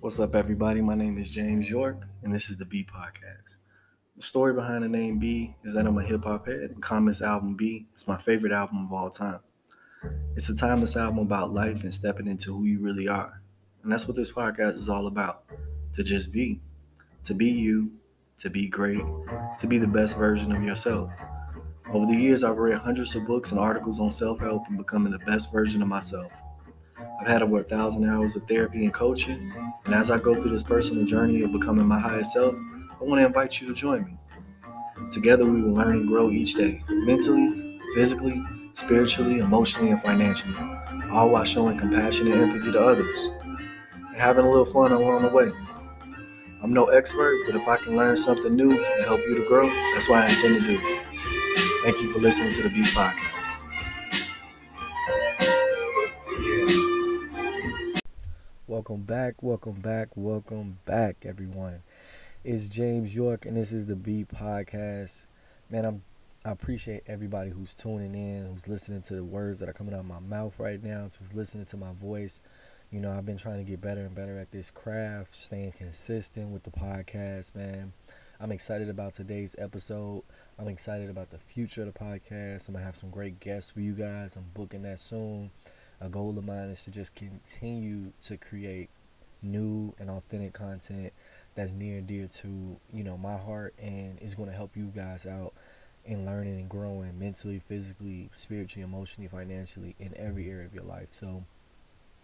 What's up, everybody? My name is James York, and this is the B Podcast. The story behind the name B is that I'm a hip hop head, and Common's album Be is my favorite album of all time. It's a timeless album about life and stepping into who you really are. And that's what this podcast is all about to just be, to be you, to be great, to be the best version of yourself. Over the years, I've read hundreds of books and articles on self help and becoming the best version of myself. I've had over a thousand hours of therapy and coaching, and as I go through this personal journey of becoming my highest self, I want to invite you to join me. Together, we will learn and grow each day, mentally, physically, spiritually, emotionally, and financially, all while showing compassion and empathy to others, and having a little fun along the way. I'm no expert, but if I can learn something new and help you to grow, that's what I intend to do. Thank you for listening to the Beat Podcast. Welcome back, welcome back, welcome back, everyone. It's James York, and this is the B Podcast. Man, I'm I appreciate everybody who's tuning in, who's listening to the words that are coming out of my mouth right now, who's listening to my voice. You know, I've been trying to get better and better at this craft, staying consistent with the podcast, man. I'm excited about today's episode. I'm excited about the future of the podcast. I'm gonna have some great guests for you guys. I'm booking that soon a goal of mine is to just continue to create new and authentic content that's near and dear to you know my heart and is going to help you guys out in learning and growing mentally physically spiritually emotionally financially in every area of your life. So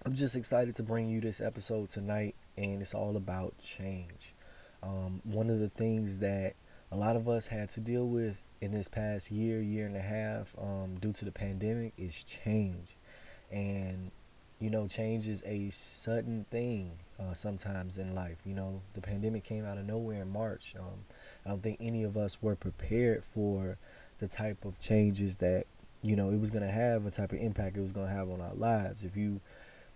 i'm just excited to bring you this episode tonight and it's all about change. Um, one of the things that a lot of us had to deal with in this past year year and a half um, due to the pandemic is change and you know change is a sudden thing uh, sometimes in life you know? The pandemic came out of nowhere in march. Um, i don't think any of us were prepared for the type of changes that you know it was going to have a type of impact it was going to have on our lives. If you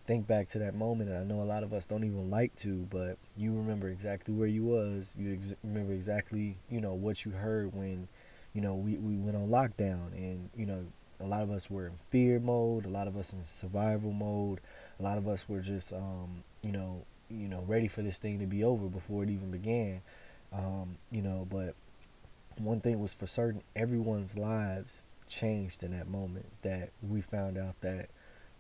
think back to that moment and i know a lot of us don't even like to but you remember exactly where you was. You ex- remember exactly you know what you heard when you know we, we went on lockdown and you know a lot of us were in fear mode, a lot of us in survival mode, a lot of us were just um, you know, you know, ready for this thing to be over before it even began. Um, you know, but one thing was for certain, everyone's lives changed in that moment that we found out that,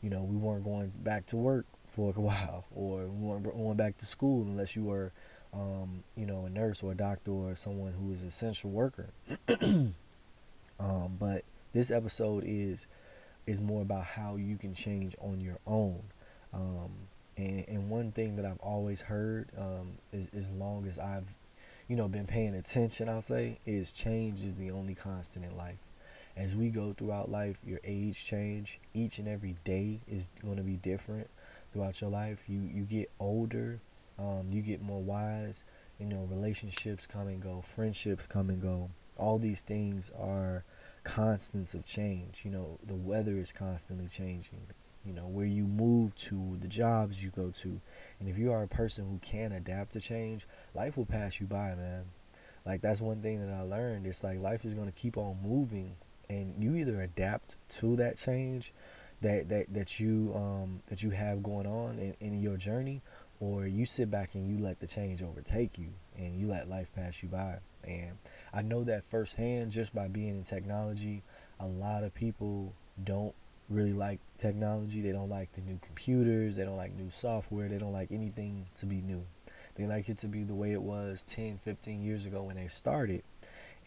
you know, we weren't going back to work for a while or we weren't going back to school unless you were um, you know, a nurse or a doctor or someone who an essential worker. um, but this episode is is more about how you can change on your own. Um, and, and one thing that I've always heard, um, is as long as I've, you know, been paying attention, I'll say, is change is the only constant in life. As we go throughout life, your age change. Each and every day is going to be different throughout your life. You you get older, um, you get more wise. You know, relationships come and go, friendships come and go. All these things are constants of change. You know, the weather is constantly changing. You know, where you move to, the jobs you go to. And if you are a person who can adapt to change, life will pass you by, man. Like that's one thing that I learned. It's like life is gonna keep on moving and you either adapt to that change that that, that you um that you have going on in, in your journey or you sit back and you let the change overtake you and you let life pass you by. And I know that firsthand just by being in technology. A lot of people don't really like technology. They don't like the new computers. They don't like new software. They don't like anything to be new. They like it to be the way it was 10, 15 years ago when they started.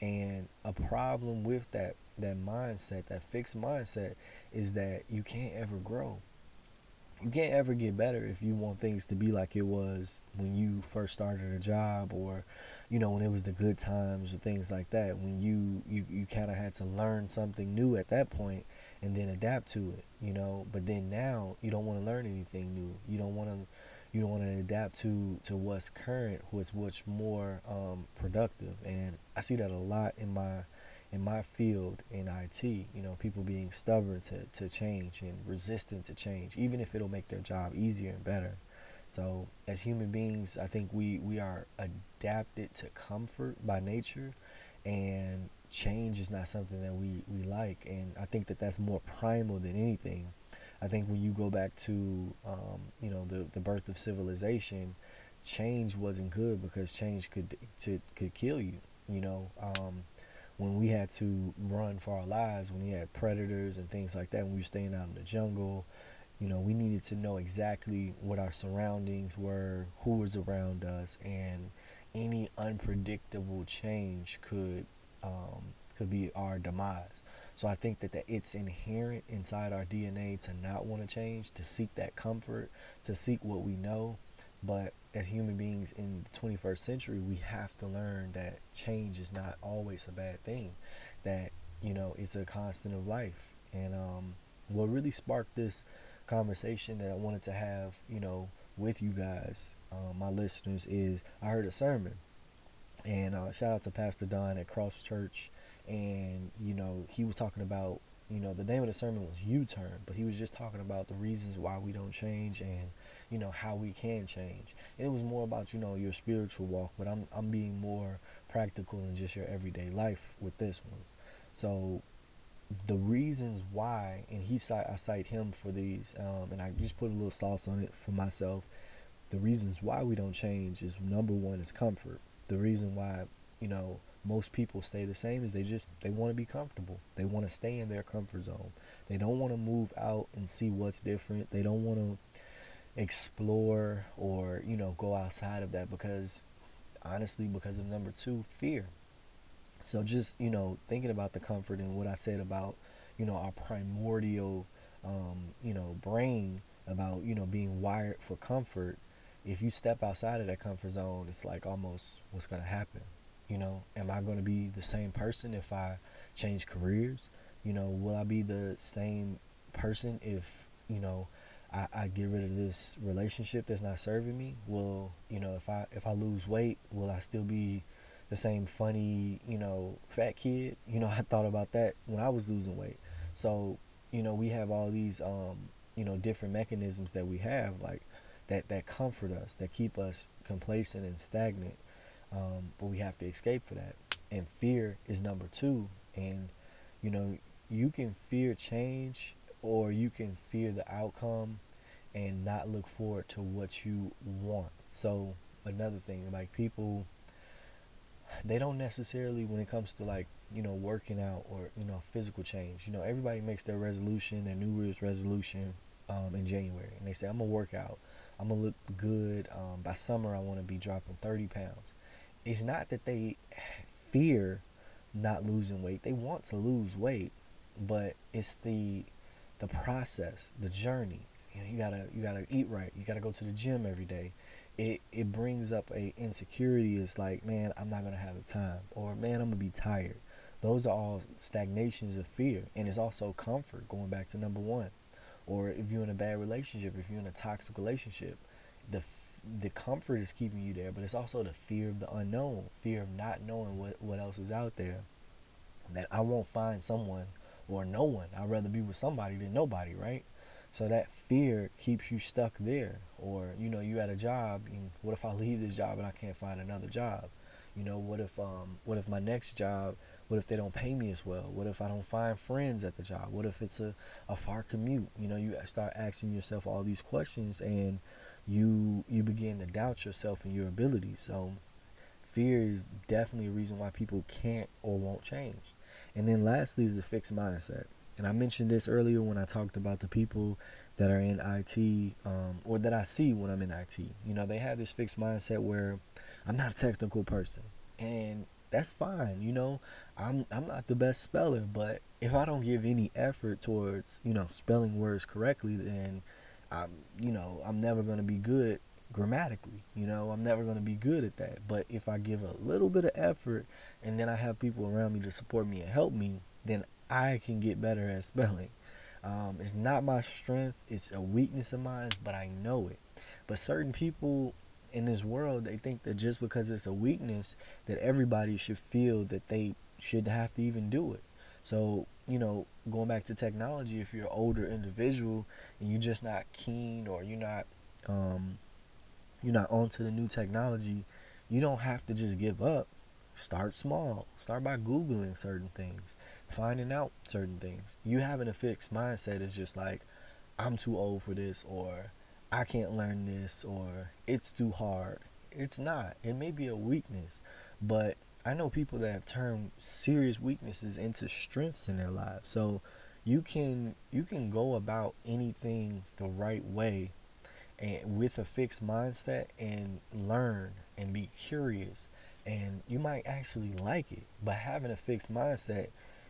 And a problem with that that mindset, that fixed mindset, is that you can't ever grow you can't ever get better if you want things to be like it was when you first started a job or you know when it was the good times or things like that when you you, you kind of had to learn something new at that point and then adapt to it you know? But then now you don't want to learn anything new. You don't want to you don't want to adapt to to what's current what's what's more um, productive. And i see that a lot in my in my field in IT, you know, people being stubborn to, to change and resistant to change, even if it'll make their job easier and better. So as human beings, I think we, we are adapted to comfort by nature and change is not something that we, we like. And I think that that's more primal than anything. I think when you go back to, um, you know, the, the birth of civilization, change wasn't good because change could to, could kill you. You know, um, when we had to run for our lives, when we had predators and things like that, when we were staying out in the jungle, you know, we needed to know exactly what our surroundings were, who was around us, and any unpredictable change could um, could be our demise. So I think that, that it's inherent inside our DNA to not want to change, to seek that comfort, to seek what we know. But as human beings in the 21st century, we have to learn that change is not always a bad thing, that, you know, it's a constant of life. And um, what really sparked this conversation that I wanted to have, you know, with you guys, uh, my listeners, is I heard a sermon. And uh, shout out to Pastor Don at Cross Church. And, you know, he was talking about, you know, the name of the sermon was U Turn, but he was just talking about the reasons why we don't change and, you know, how we can change. And it was more about, you know, your spiritual walk, but I'm, I'm being more practical in just your everyday life with this one. So, the reasons why, and he cite, I cite him for these, um, and I just put a little sauce on it for myself. The reasons why we don't change is number one is comfort. The reason why, you know, most people stay the same is they just they want to be comfortable. They want to stay in their comfort zone. They don't want to move out and see what's different. They don't want to explore or you know go outside of that because honestly because of number two fear so just you know thinking about the comfort and what I said about you know our primordial um, you know brain about you know being wired for comfort. If you step outside of that comfort zone, it's like almost what's gonna happen. You know, am I gonna be the same person if I change careers? You know, will I be the same person if you know I, I get rid of this relationship that's not serving me? Will you know if I if I lose weight, will I still be the same funny, you know, fat kid. You know, I thought about that when I was losing weight. So, you know, we have all these, um, you know, different mechanisms that we have, like that that comfort us, that keep us complacent and stagnant. Um, but we have to escape for that. And fear is number two. And, you know, you can fear change or you can fear the outcome and not look forward to what you want. So another thing, like people they don't necessarily when it comes to like you know working out or you know physical change you know everybody makes their resolution their new year's resolution um, in january and they say i'm gonna work out. I'm gonna look good. Um, by summer i want to be dropping 30 pounds. It's not that they fear not losing weight. They want to lose weight but it's the the process the journey. You know you gotta you gotta eat right. You gotta go to the gym every day it it brings up a insecurity. It's like, man, I'm not gonna have the time, or man, I'm gonna be tired. Those are all stagnations of fear, and it's also comfort. Going back to number one, or if you're in a bad relationship, if you're in a toxic relationship, the the comfort is keeping you there, but it's also the fear of the unknown, fear of not knowing what what else is out there. That I won't find someone or no one. I'd rather be with somebody than nobody, right? So that fear keeps you stuck there. Or, you know, you at a job and what if I leave this job and I can't find another job? You know, what if um what if my next job, what if they don't pay me as well? What if I don't find friends at the job? What if it's a, a far commute? You know, you start asking yourself all these questions and you you begin to doubt yourself and your abilities. So fear is definitely a reason why people can't or won't change. And then lastly is the fixed mindset and I mentioned this earlier when I talked about the people that are in IT um, or that I see when I'm in IT. You know, they have this fixed mindset where I'm not a technical person, and that's fine. You know, I'm I'm not the best speller, but if I don't give any effort towards you know spelling words correctly, then I'm you know I'm never gonna be good grammatically. You know, I'm never going to be good at that. But if I give a little bit of effort and then I have people around me to support me and help me, then I can get better at spelling. Um, it's not my strength, it's a weakness of mine, but I know it. But certain people in this world, they think that just because it's a weakness, that everybody should feel that they should have to even do it. So, you know, going back to technology, if you're an older individual and you're just not keen or you're not um, you're not onto the new technology, you don't have to just give up. Start small. Start by Googling certain things finding out certain things. You having a fixed mindset is just like, I'm too old for this, or I can't learn this, or it's too hard. It's not. It may be a weakness, but I know people that have turned serious weaknesses into strengths in their lives. So you can you can go about anything the right way and with a fixed mindset and learn and be curious and you might actually like it. But having a fixed mindset,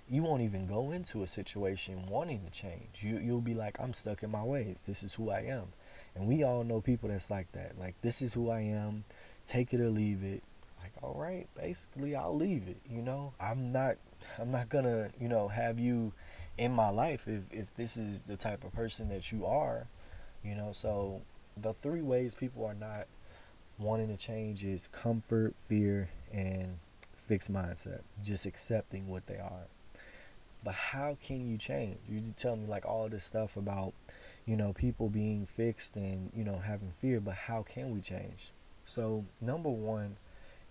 you won't even go into a situation wanting to change. You you'll be like, I'm stuck in my ways. This is who I am. And we all know people that's like that. Like this is who I am. Take it or leave it Like, all right, basically I'll leave it, you know. I'm not I'm not gonna, you know, have you in my life if, if this is the type of person that you are, you know. So the three ways people are not wanting to change is comfort, fear, and fixed mindset. Just accepting what they are. But how can you change? You tell me like all this stuff about, you know, people being fixed and, you know, having fear, but how can we change? So number one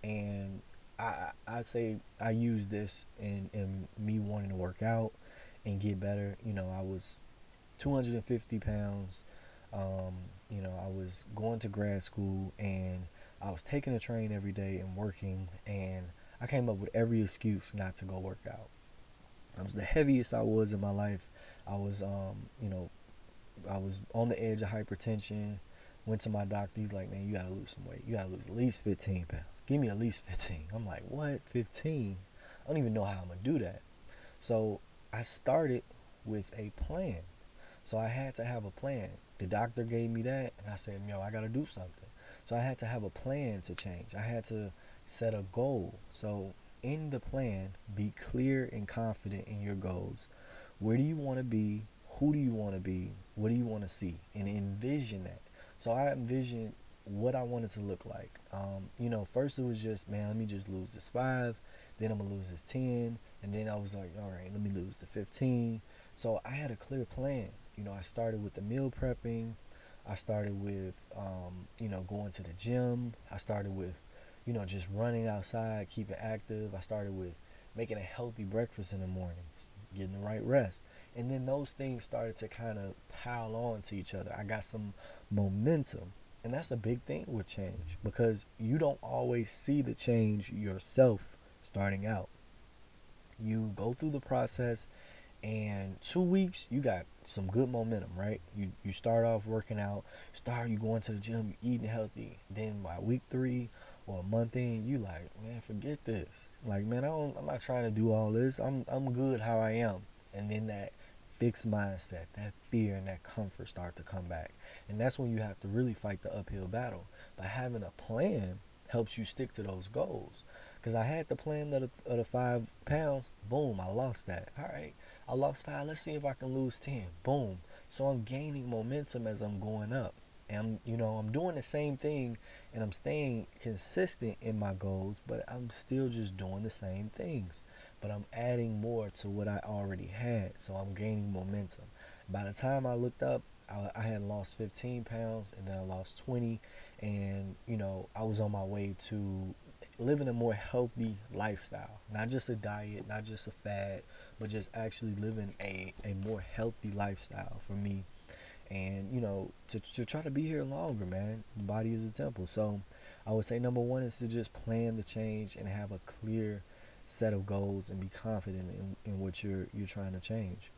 and I I say I use this in in me wanting to work out and get better. You know, I was 250 pounds. Um, you know, I was going to grad school and I was taking a train every day and working, and I came up with every excuse not to go work out. I was the heaviest I was in my life. I was, um, you know, I was on the edge of hypertension. Went to my doctor. He's like, man, you gotta lose some weight. You gotta lose at least 15 pounds give me at least 15. I'm like, what? 15? I don't even know how I'm to do that. So I started with a plan. So I had to have a plan. The doctor gave me that, and I said, yo, I got to do something. So I had to have a plan to change. I had to set a goal. So in the plan, be clear and confident in your goals. Where do you want to be? Who do you want to be? What do you want to see? And envision that. So I envisioned what I wanted to look like. Um, you know, first it was just, man, let me just lose this five, then I'm gonna lose this ten, and then I was like, all right, let me lose the fifteen. So I had a clear plan. You know, I started with the meal prepping. I started with, um, you know, going to the gym. I started with, you know, just running outside, keeping active. I started with making a healthy breakfast in the morning, getting the right rest. And then those things started to kind of pile on to each other. I got some momentum. And that's a big thing with change because you don't always see the change yourself starting out. You go through the process and two weeks you got some good momentum, right? You you start off working out, start you going to the gym, you eating healthy. Then by week three or a month in, you like, man, forget this. Like, man, I don't, I'm not trying to do all this. I'm I'm good how I am. And then that fixed mindset, that fear and that comfort start to come back. And that's when you have to really fight the uphill battle. But having a plan helps you stick to those goals. Because I had the plan of the, of the five pounds, boom, I lost that. All right, I lost five. Let's see if I can lose 10. Boom. So I'm gaining momentum as I'm going up. And I'm, you know, I'm doing the same thing and I'm staying consistent in my goals, but I'm still just doing the same things but I'm adding more to what I already had. So I'm gaining momentum. By the time I looked up, I, I had lost 15 pounds and then I lost 20. And, you know, I was on my way to living a more healthy lifestyle. Not just a diet, not just a fad, but just actually living a, a more healthy lifestyle for me. And, you know, to, to try to be here longer, man. The body is a temple. So I would say number one is to just plan the change and have a clear set of goals and be confident in, in what you're you're trying to change.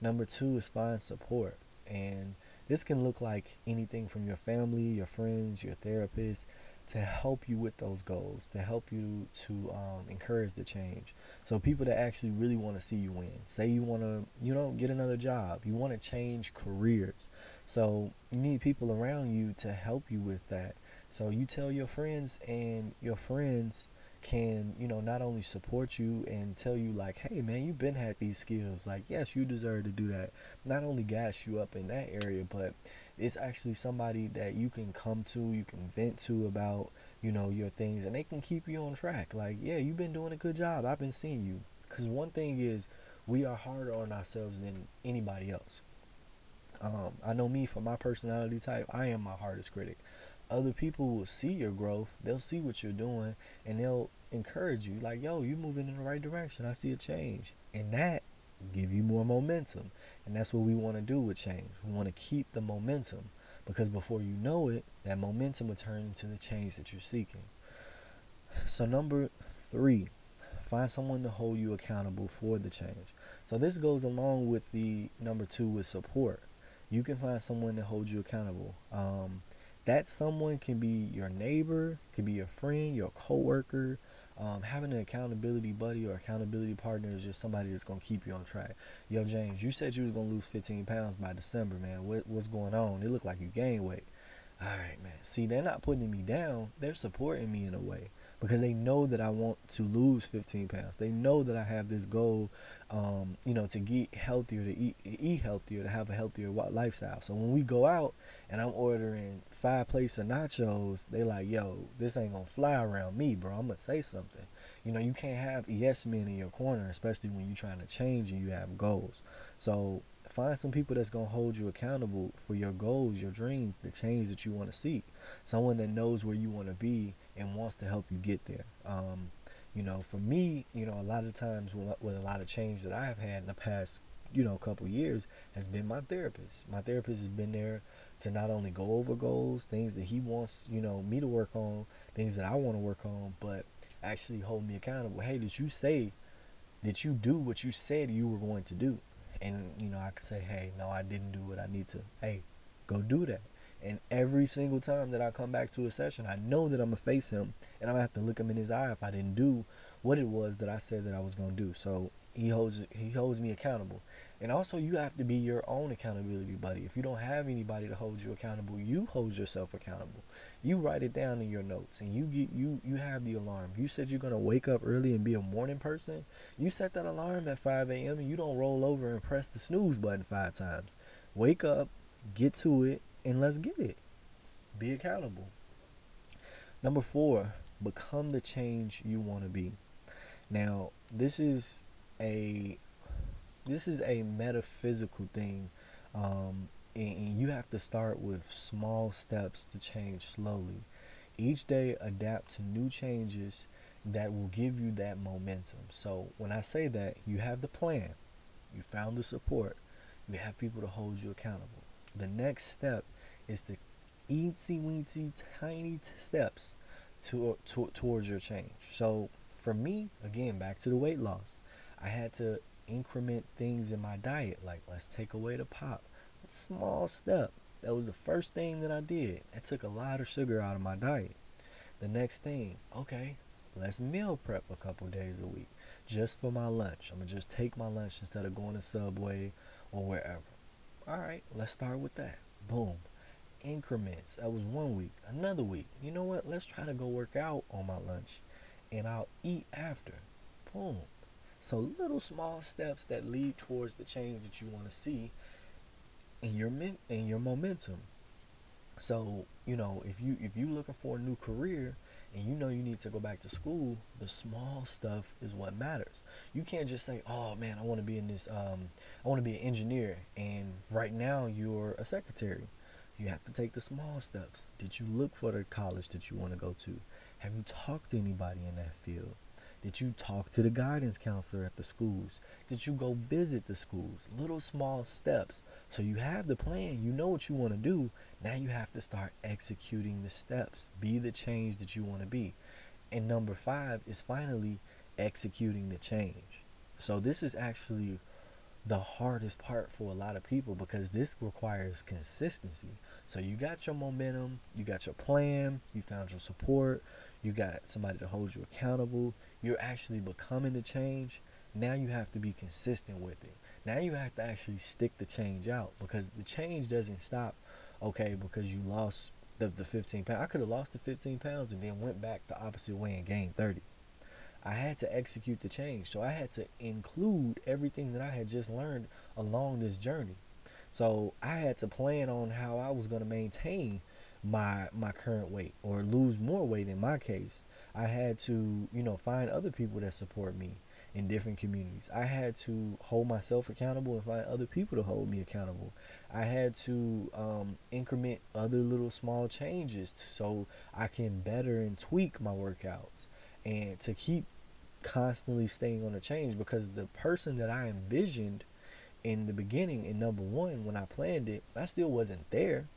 Number two is find support. And this can look like anything from your family, your friends, your therapist to help you with those goals, to help you to um, encourage the change. So people that actually really want to see you win. Say you want to, you know, get another job. You want to change careers. So you need people around you to help you with that. So you tell your friends and your friends can you know not only support you and tell you like hey man you've been had these skills like yes you deserve to do that not only gas you up in that area but it's actually somebody that you can come to you can vent to about you know your things and they can keep you on track. Like yeah you've been doing a good job. I've been seeing you. Because one thing is we are harder on ourselves than anybody else. Um, i know me for my personality type i am my hardest critic. Other people will see your growth they'll see what you're doing and they'll encourage you like yo you're moving in the right direction i see a change. And that give you more momentum and that's what we want to do with change we want to keep the momentum Because before you know it, that momentum will turn into the change that you're seeking. So, number three, find someone to hold you accountable for the change. So, this goes along with the number two with support. You can find someone to hold you accountable. Um, that someone can be your neighbor, can be your friend, your coworker, um, having an accountability buddy or accountability partner is just somebody that's gonna keep you on track. Yo, James, you said you was gonna lose 15 pounds by December, man. What, what's going on? It looked like you gained weight. All right, man. See, they're not putting me down. They're supporting me in a way because they know that I want to lose 15 pounds. They know that I have this goal, um, you know, to get healthier, to eat, eat healthier, to have a healthier lifestyle. So when we go out and I'm ordering five plates of nachos, they like, yo, this ain't gonna fly around me, bro. I'm gonna say something. You know, you can't have yes men in your corner, especially when you're trying to change and you have goals. So find some people that's going to hold you accountable for your goals, your dreams, the change that you want to see. Someone that knows where you want to be and wants to help you get there. Um, you know, for me, you know, a lot of times with, with a lot of change that I have had in the past, you know, couple years has been my therapist. My therapist has been there to not only go over goals, things that he wants, you know, me to work on, things that I want to work on, but actually hold me accountable. Hey, did you say, did you do what you said you were going to do? And, you know, I could say, hey, no, I didn't do what I need to. Hey, go do that. And every single time that I come back to a session, I know that I'm gonna face him and I'm gonna have to look him in his eye if I didn't do what it was that I said that I was gonna do. So he holds he holds me accountable. And also you have to be your own accountability buddy. If you don't have anybody to hold you accountable, you hold yourself accountable. You write it down in your notes and you get you you have the alarm. You said you're gonna wake up early and be a morning person, you set that alarm at five AM and you don't roll over and press the snooze button five times. Wake up, get to it, and let's get it. Be accountable. Number four, become the change you want to be. Now, this is a this is a metaphysical thing, um, and, and you have to start with small steps to change slowly. Each day, adapt to new changes that will give you that momentum. So, when I say that, you have the plan, you found the support, you have people to hold you accountable. The next step is the eensy weensy tiny steps to, to, towards your change. So for me, again, back to the weight loss, I had to increment things in my diet. Like let's take away the pop. Small step. That was the first thing that I did. I took a lot of sugar out of my diet. The next thing, okay, let's meal prep a couple days a week just for my lunch. I'm gonna just take my lunch instead of going to Subway or wherever. All right, let's start with that. Boom increments. That was one week. Another week. You know what? Let's try to go work out on my lunch and I'll eat after. Boom. So little small steps that lead towards the change that you want to see in your min- in your momentum. So, you know, if you if you're looking for a new career and you know you need to go back to school, the small stuff is what matters. You can't just say, "Oh man, I want to be in this um I want to be an engineer." And right now you're a secretary you have to take the small steps. Did you look for the college that you want to go to? Have you talked to anybody in that field? Did you talk to the guidance counselor at the schools? Did you go visit the schools? Little small steps. So you have the plan, you know what you want to do. Now you have to start executing the steps. Be the change that you want to be. And number five is finally executing the change. So this is actually the hardest part for a lot of people because this requires consistency. So you got your momentum, you got your plan, you found your support, you got somebody to hold you accountable, you're actually becoming the change. Now you have to be consistent with it. Now you have to actually stick the change out because the change doesn't stop, okay, because you lost the, the 15 pounds. I could have lost the 15 pounds and then went back the opposite way and gained 30. I had to execute the change. So I had to include everything that I had just learned along this journey. So I had to plan on how I was going to maintain my my current weight or lose more weight in my case. I had to, you know, find other people that support me in different communities. I had to hold myself accountable and find other people to hold me accountable. I had to um, increment other little small changes so I can better and tweak my workouts and to keep constantly staying on the change because the person that I envisioned in the beginning in number one when I planned it, I still wasn't there.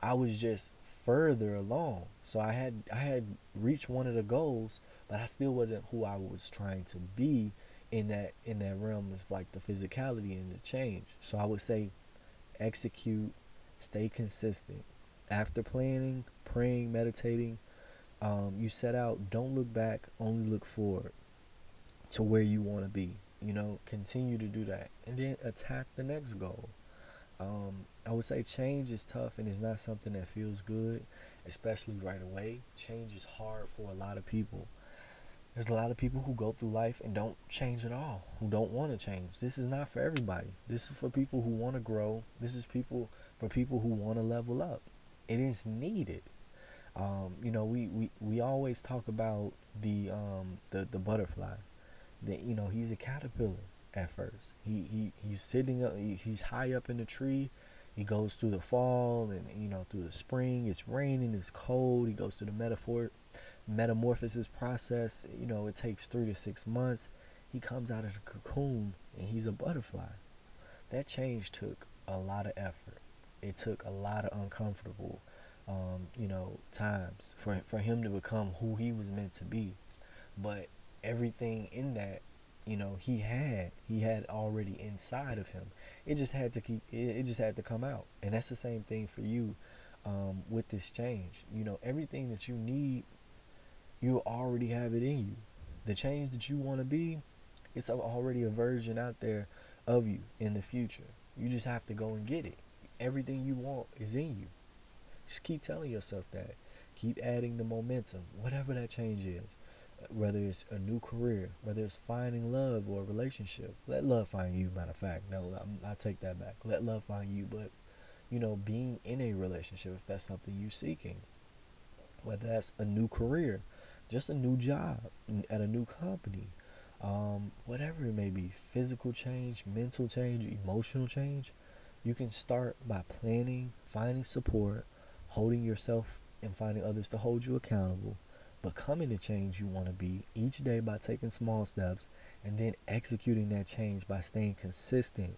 I was just further along. So I had I had reached one of the goals, but I still wasn't who I was trying to be in that in that realm of like the physicality and the change. So I would say execute, stay consistent. After planning, praying, meditating, um, you set out, don't look back, only look forward to where you want to be. You know, continue to do that. And then attack the next goal. Um, I would say change is tough and it's not something that feels good, especially right away. Change is hard for a lot of people. There's a lot of people who go through life and don't change at all, who don't want to change. This is not for everybody. This is for people who want to grow. This is people for people who want to level up. It is needed. Um, you know, we, we, we always talk about the um, the the butterfly. That you know he's a caterpillar at first. He he he's sitting up. He's high up in the tree. He goes through the fall and you know through the spring. It's raining. It's cold. He goes through the metaphor metamorphosis process. You know it takes three to six months. He comes out of the cocoon and he's a butterfly. That change took a lot of effort. It took a lot of uncomfortable um, you know, times for for him to become who he was meant to be. But everything in that, you know, he had he had already inside of him. It just had to keep. It, just had to come out, and that's the same thing for you um, with this change. You know, everything that you need, you already have it in you. The change that you want to be, it's already a version out there of you in the future. You just have to go and get it. Everything you want is in you. Just keep telling yourself that. Keep adding the momentum, whatever that change is. Whether it's a new career, whether it's finding love or a relationship. Let love find you, matter of fact. No, i take that back. Let love find you. But, you know, being in a relationship, if that's something you're seeking, whether that's a new career, just a new job at a new company, um, whatever it may be physical change, mental change, emotional change you can start by planning, finding support, holding yourself and finding others to hold you accountable, becoming the change you want to be each day by taking small steps, and then executing that change by staying consistent.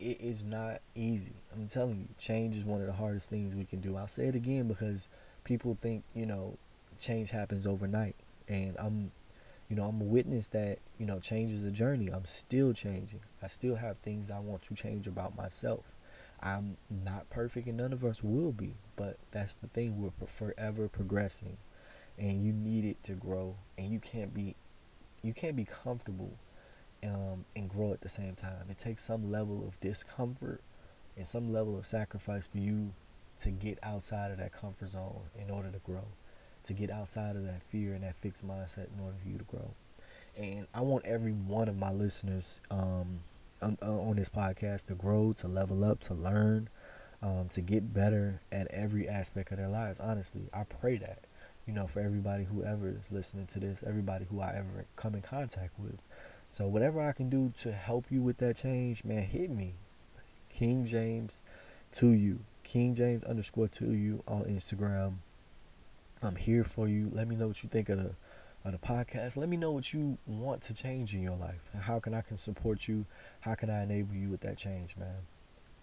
It is not easy. I'm telling you, change is one of the hardest things we can do. I'll say it again because people think, you know, change happens overnight. And I'm you know, I'm a witness that, you know, change is a journey. I'm still changing. I still have things I want to change about myself. I'm not perfect and none of us will be, but that's the thing. We're forever progressing and you need it to grow and you can't be you can't be comfortable um, and grow at the same time. It takes some level of discomfort and some level of sacrifice for you to get outside of that comfort zone in order to grow, to get outside of that fear and that fixed mindset in order for you to grow. And I want every one of my listeners um, on, uh, on this podcast to grow, to level up, to learn, um, to get better at every aspect of their lives. Honestly, I pray that, you know, for everybody who ever is listening to this, everybody who I ever come in contact with. So whatever I can do to help you with that change, man, hit me. King James to you. King James underscore to you on Instagram. I'm here for you. Let me know what you think of the of the podcast. Let me know what you want to change in your life and how can I can support you. How can I enable you with that change, man?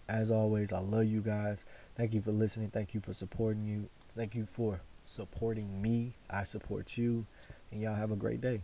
As always, I love you guys. Thank you for listening. Thank you for supporting you. Thank you for supporting me. I support you. And y'all have a great day.